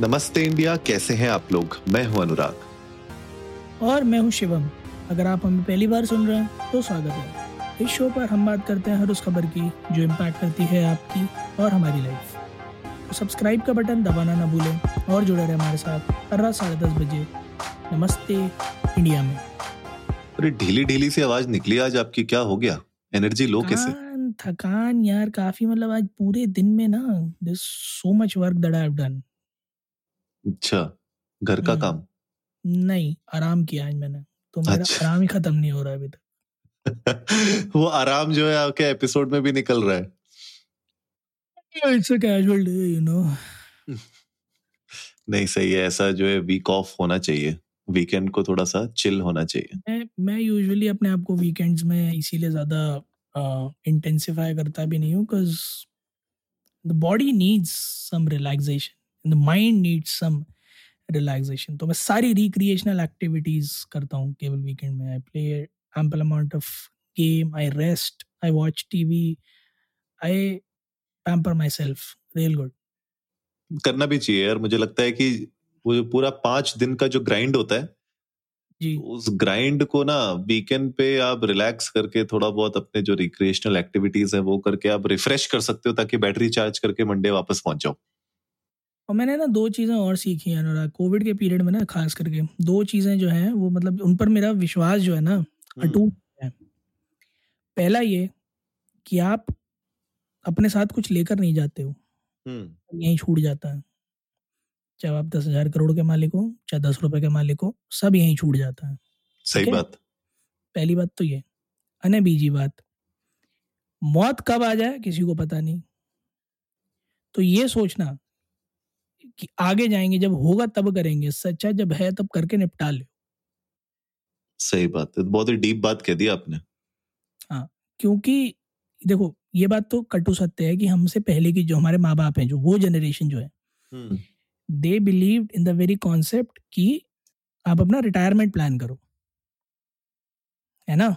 नमस्ते इंडिया कैसे हैं आप लोग? मैं हूँ अनुराग। और मैं हूँ शिवम। अगर आप हमें पहली बार सुन रहे हैं तो स्वागत है। इस शो पर हम बात करते हैं हर उस खबर की जो इम्पैक्ट करती है आपकी और हमारी लाइफ तो सब्सक्राइब का बटन दबाना ना भूलें और जुड़े रहे हमारे साथ हर रात साढ़े दस बजे। नमस्ते इंडिया में। अरे ढीली ढीली सी आवाज़ निकली आज आपकी क्या हो गया? एनर्जी लो कैसे? थकान यार काफ़ी मतलब आज पूरे दिन में ना this so much work that I have done अच्छा घर का हम्म। काम नहीं आराम किया आज मैंने तो मेरा अच्छा। आराम ही खत्म नहीं हो रहा है अभी तक। वो आराम जो है आपके एपिसोड में भी निकल रहा है। It's a casual day you know नहीं सही है ऐसा जो है वीक ऑफ़ होना चाहिए। वीकेंड को थोड़ा सा चिल होना चाहिए। मैं मैं यूजुअली अपने आप को वीकेंड्स में इसीलिए ज़्यादा इंटेंसिफाई करता भी नहीं हूँ because the body needs some relaxation the mind needs some relaxation तो मैं सारी रिक्रिएशनल एक्टिविटीज़ करता हूँ केवल वीकेंड में। I play ample amount of game I rest I watch T V I pamper myself real good करना भी चाहिए यार। मुझे लगता है कि वो जो पूरा पाँच दिन का जो ग्राइंड होता है जी। उस ग्राइंड को ना वीकेंड पे आप रिलैक्स करके थोड़ा बहुत अपने जो रिक्रिएशनल एक्टिविटीज़ है वो करके आप रिफ्रेश कर सकते हो ताकि बैटरी चार्ज करके मंडे वापस पहुँच जाओ और मैंने ना दो चीज़ें और सीखी हैं अनुराग कोविड के पीरियड में ना खास करके दो चीज़ें जो हैं वो मतलब उन पर मेरा विश्वास जो है ना अटूट है। पहला ये कि आप अपने साथ कुछ लेकर नहीं जाते हो। हम्म। यहीं छूट जाता है। चाहे आप दस हज़ार करोड़ के मालिक हो चाहे दस रुपए के मालिक हो सब यहीं छूट जाता है। सही है? बात। पहली बात तो ये। अने बीजी बात मौत कब आ जाए किसी को पता नहीं। तो ये सोचना कि आगे जाएँगे जब होगा तब करेंगे अच्छा जब है तब करके निपटा ले सही बात है बहुत ही डीप बात कह दी आपने। हाँ क्योंकि देखो ये बात तो कटु सत्य है कि हमसे पहले की जो हमारे माँ बाप हैं जो वो जनरेशन जो है they believe in the very concept कि आप अपना रिटायरमेंट प्लान करो। है ना?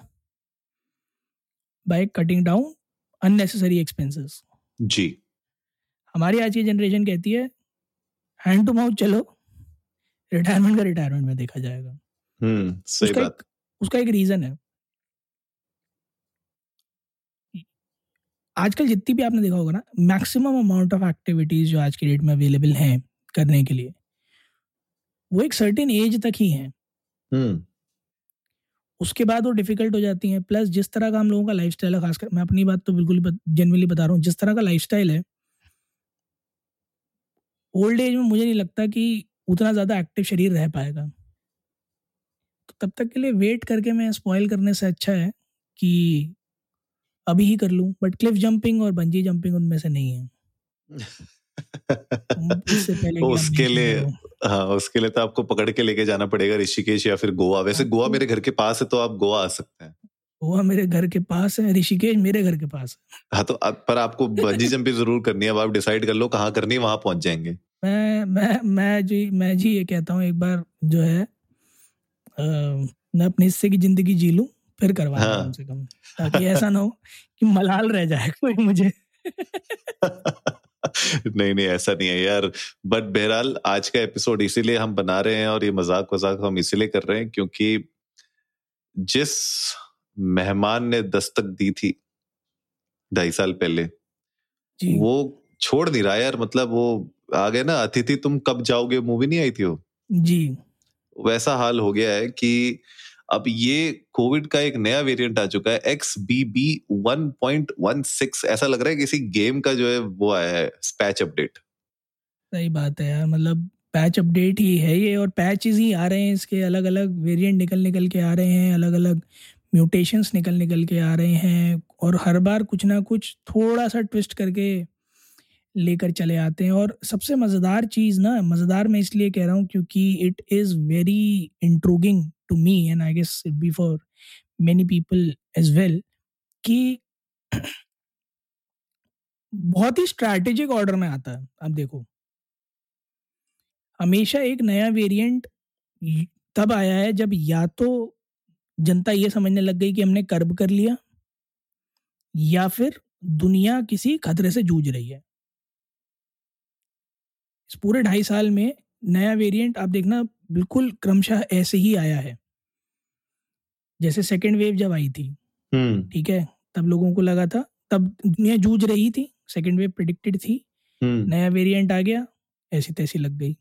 By cutting down unnecessary expenses जी। हमारी आज की जनरेशन कहती है हैंड टू माउथ चलो रिटायरमेंट का रिटायरमेंट में देखा जाएगा। हम्म सही उसका बात। एक, उसका एक रीजन है। आजकल जितनी भी आपने देखा होगा ना मैक्सिमम अमाउंट ऑफ़ एक्टिविटीज़ जो आज की डेट में अवेलेबल हैं करने के लिए वो एक सर्टेन एज तक ही हैं। हम्म। उसके बाद वो डिफ़िकल्ट हो जाती हैं। प्लस जिस तरह का हम लोगों का लाइफस्टाइल है खासकर मैं अपनी बात तो बिल्कुल जेनवली बता रहा हूँ जिस तरह का लाइफस्टाइल है ओल्ड एज में मुझे नहीं लगता कि उतना ज़्यादा एक्टिव शरीर रह पाएगा। तो तब तक के लिए वेट करके मैं स्पॉइल करने से अच्छा है कि अभी ही कर लूँ बट क्लिफ जंपिंग और बंजी जंपिंग उनमें से नहीं है। इससे पहले उसके लिए हाँ उसके लिए तो आपको पकड़ के लेके जाना पड़ेगा ऋषिकेश या फिर गोवा। वैसे हाँ, गोवा तो- मेरे घर के पास है तो आप गोवा आ सकते हैं। गोवा मेरे घर के पास है ऋषिकेश मेरे घर के पास है। हाँ तो आप, पर आपको बंजी जंपिंग ज़रूर करनी है अब आप डिसाइड कर लो कहाँ करनी है वहाँ पहुँच जाएँगे। मैं मैं मैं जी मैं जी ये कहता हूँ एक बार जो है मैं अपने हिस्से की ज़िंदगी जी लूँ फिर करवा हाँ। कम से कम ताकि ऐसा ना हो कि मलाल रह जाए कोई मुझे। नहीं नहीं ऐसा नहीं है यार बट बहरहाल आज का एपिसोड इसीलिए हम बना रहे हैं और ये मज़ाक वजाक हम इसीलिए कर रहे हैं क्योंकि जिस मेहमान ने दस्तक दी थी ढाई साल पहले। जी। वो छोड़ नहीं रहा यार मतलब वो आ गए ना अतिथि तुम कब जाओगे? मूवी नहीं आई थी वो। जी। वैसा हाल हो गया है कि अब ये कोविड का एक नया वेरिएंट आ चुका है X B B one point one six ऐसा लग रहा है किसी गेम का जो है वो आया है पैच अपडेट। सही बात है यार मतलब पैच अपडेट ही है ये और पैचेस ही आ रहे हैं इसके अलग अलग वेरिएंट निकल निकल के आ रहे हैं अलग अलग म्यूटेशंस निकल निकल के आ रहे हैं और हर बार कुछ ना कुछ थोड़ा सा ट्विस्ट करके लेकर चले आते हैं। और सबसे मज़ेदार चीज़ ना, मज़ेदार मैं इसलिए कह रहा हूँ क्योंकि it is very intriguing to me and I guess it be for many people as well कि बहुत ही स्ट्रैटेजिक ऑर्डर में आता है। अब देखो। हमेशा एक नया वेरिएंट तब आया है जब या तो जनता ये समझने लग गई कि हमने कर्ब कर लिया या फिर दुनिया किसी खतरे से जूझ रही है। इस पूरे ढाई साल में नया वेरिएंट आप देखना बिल्कुल क्रमशः ऐसे ही आया है। जैसे सेकेंड वेव जब आई थी हम्म। ठीक है तब लोगों को लगा था तब दुनिया जूझ रही थी सेकेंड वेव प्रिडिक्टेड थी हम्म। नया वेरिएंट आ गया ऐसी तैसी लग गई।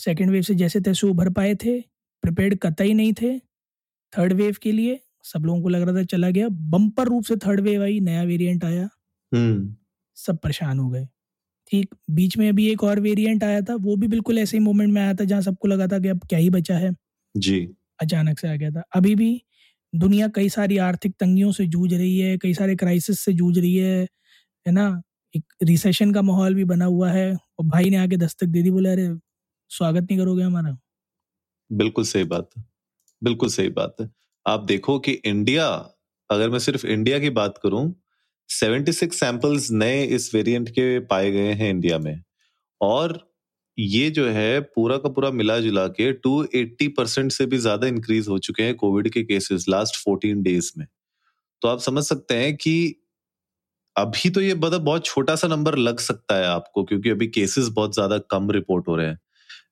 सेकेंड वेव से जैसे तैसे उभर पाए थे प्रिपेयर्ड कतई नहीं थे थर्ड वेव के लिए सब लोगों को लग रहा था चला गया। बम्पर रूप से थर्ड वेव आई नया वेरिएंट आया। हम्म। सब परेशान हो गए। ठीक बीच में अभी एक और वेरिएंट आया था वो भी बिल्कुल ऐसे ही मोमेंट में आया था जहाँ सबको लगा था कि अब क्या ही बचा है। जी। अचानक से आ गया था। अभी भी दुनिया कई सारी आर्थिक तंगियों से जूझ रही है कई सारे क्राइसिस से जूझ रही है है ना? एक रिसेशन का माहौल भी बना हुआ है। और भाई ने आके दस्तक दे दी बोले अरे स्वागत नहीं करोगे हमारा? बिल्कुल सही बात। है बिल्कुल सही बात है। आप देखो कि इंडिया अगर मैं सिर्फ़ इंडिया की बात करूँ 76 सैंपल्स नए इस वेरिएंट के पाए गए हैं इंडिया में। और ये जो है, पूरा का पूरा मिला जुला के 280 परसेंट से भी ज़्यादा इंक्रीज हो चुके हैं कोविड के केसेस लास्ट 14 डेज़ में। तो आप समझ सकते हैं कि अभी तो ये मतलब बहुत छोटा सा नंबर लग सकता है आपको, क्योंकि अभी केसेस बहुत ज़्यादा कम रिपोर्ट हो रहे हैं।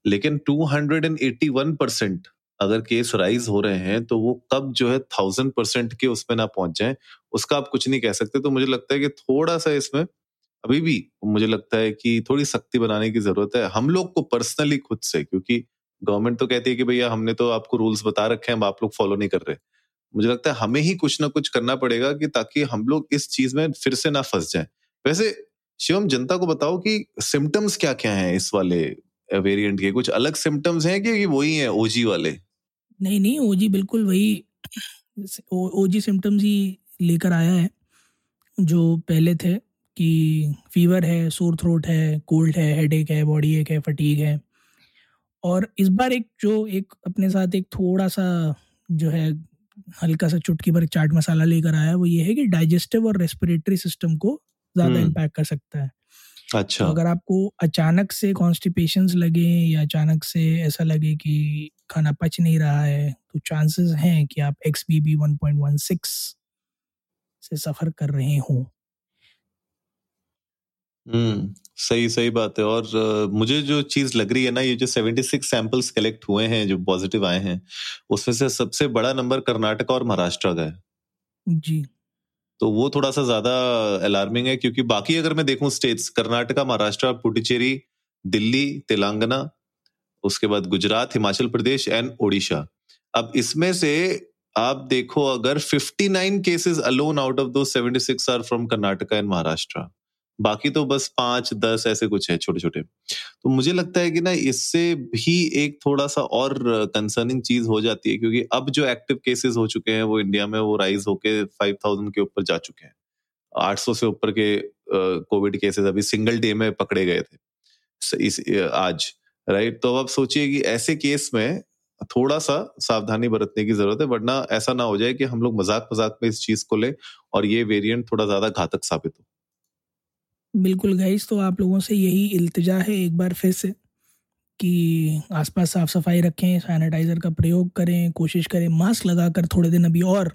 लेकिन 281 परसेंट अगर केस राइज हो रहे हैं तो वो कब जो है थाउज़ेंड परसेंट के उसमें ना पहुँच जाए, उसका आप कुछ नहीं कह सकते। तो मुझे लगता है कि थोड़ा सा इसमें अभी भी मुझे लगता है कि थोड़ी सख्ती बनाने की ज़रूरत है, हम लोग को पर्सनली खुद से, क्योंकि गवर्नमेंट तो कहती है कि भैया हमने तो आपको रूल्स बता रखे हैं, अब आप लोग फॉलो नहीं कर रहे। मुझे लगता है हमें ही कुछ ना कुछ करना पड़ेगा कि ताकि हम लोग इस चीज़ में फिर से ना फंस जाए। वैसे, शिवम, जनता को बताओ कि सिम्टम्स क्या क्या हैं इस वाले वेरिएंट के? कुछ अलग सिम्टम्स हैं कि वही हैं ओजी वाले? नहीं नहीं ओजी बिल्कुल वही ओजी सिम्टम्स ही लेकर आया है जो पहले थे कि फीवर है सोर थ्रोट है कोल्ड है हेडेक है बॉडी एक है फटीक है और इस बार एक जो एक अपने साथ एक थोड़ा सा जो है हल्का सा चुटकी भर चाट मसाला लेकर आया वो ये है कि डाइजेस्टिव और रेस्पिरेटरी सिस्टम को ज़्यादा हम्म। इम्पैक्ट कर सकता है अच्छा। तो अगर आपको अचानक से कॉन्स्टिपेशंस लगे या अचानक से ऐसा लगे कि खाना पच नहीं रहा है तो चांसेस हैं कि आप X B B one point one six से सफ़र कर रहे हों। हम्म सही सही बात है। और अ, मुझे जो चीज़ लग रही है ना ये जो 76 सैंपल्स कलेक्ट हुए हैं जो पॉजिटिव आए हैं उसमें से सबसे बड़ा नंबर कर्नाटक और महाराष्ट्र का है। जी। तो वो थोड़ा सा ज़्यादा अलार्मिंग है, क्योंकि बाकी अगर मैं देखूँ स्टेट्स कर्नाटका, महाराष्ट्र, पुडुचेरी, दिल्ली, तेलंगाना, उसके बाद गुजरात, हिमाचल प्रदेश एंड ओडिशा। अब इसमें से आप देखो, अगर 59 केसेस अलोन आउट ऑफ़ दो 76 are from Karnataka and Maharashtra. बाकी तो बस पाँच, दस ऐसे कुछ है छोटे छोटे तो मुझे लगता है कि ना इससे भी एक थोड़ा सा और कंसर्निंग चीज़ हो जाती है क्योंकि अब जो एक्टिव केसेस हो चुके हैं वो इंडिया में वो राइज होके 5000 के ऊपर जा चुके हैं। 800 से ऊपर के कोविड केसेस अभी सिंगल डे में पकड़े गए थे। इस आज राइट तो अब सोचिए कि ऐसे केस में थोड़ा सा सावधानी बरतने की ज़रूरत है, वरना ऐसा ना हो जाए कि हम लोग मज़ाक मज़ाक में इस चीज़ को ले और ये वेरिएंट थोड़ा ज़्यादा घातक साबित हो। बिल्कुल गाइस तो आप लोगों से यही इल्तिजा है एक बार फिर से कि आसपास साफ़ सफ़ाई रखें सैनिटाइज़र का प्रयोग करें कोशिश करें मास्क लगाकर थोड़े दिन अभी और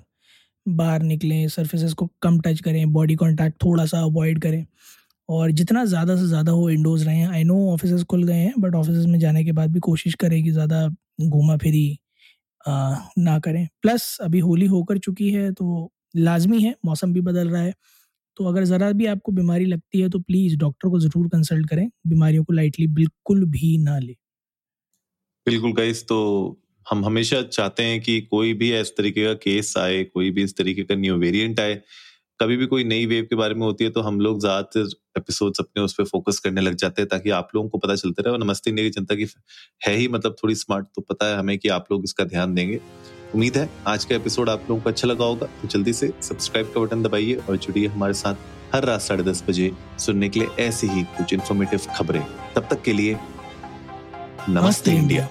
बाहर निकलें सर्फेसेस को कम टच करें बॉडी कांटेक्ट थोड़ा सा अवॉइड करें। और जितना ज़्यादा से ज़्यादा हो इंडोर्स रहें आई नो ऑफ़िस खुल गए हैं बट ऑफ़िस में जाने के बाद भी कोशिश करें कि ज़्यादा घूमा फिरी आ, ना करें। प्लस अभी होली होकर चुकी है तो लाजमी है मौसम भी बदल रहा है। तो अगर ज़रा भी आपको बीमारी लगती है तो प्लीज़ डॉक्टर को ज़रूर कंसल्ट करें। बीमारियों को लाइटली बिल्कुल भी ना लें। बिल्कुल गाइस तो हम हमेशा चाहते हैं कि कोई भी इस तरीके का केस आए, कोई भी इस तरीके का न्यू वेरिएंट आए। कभी भी कोई नई वेव के बारे में होती है तो हम लोग ज़्यादातर एपिसोड्स अपने उस पर फोकस करने लग जाते हैं ताकि आप लोगों को पता चलता रहे। और नमस्ते इंडिया की जनता की है ही मतलब थोड़ी स्मार्ट तो पता है हमें कि आप लोग इसका ध्यान देंगे। उम्मीद है आज का एपिसोड आप लोगों को अच्छा लगा होगा। तो जल्दी से सब्सक्राइब का बटन दबाइए और जुड़िए हमारे साथ हर रात साढ़े दस बजे सुनने के लिए ऐसी ही कुछ इन्फॉर्मेटिव खबरें। तब तक के लिए नमस्ते इंडिया।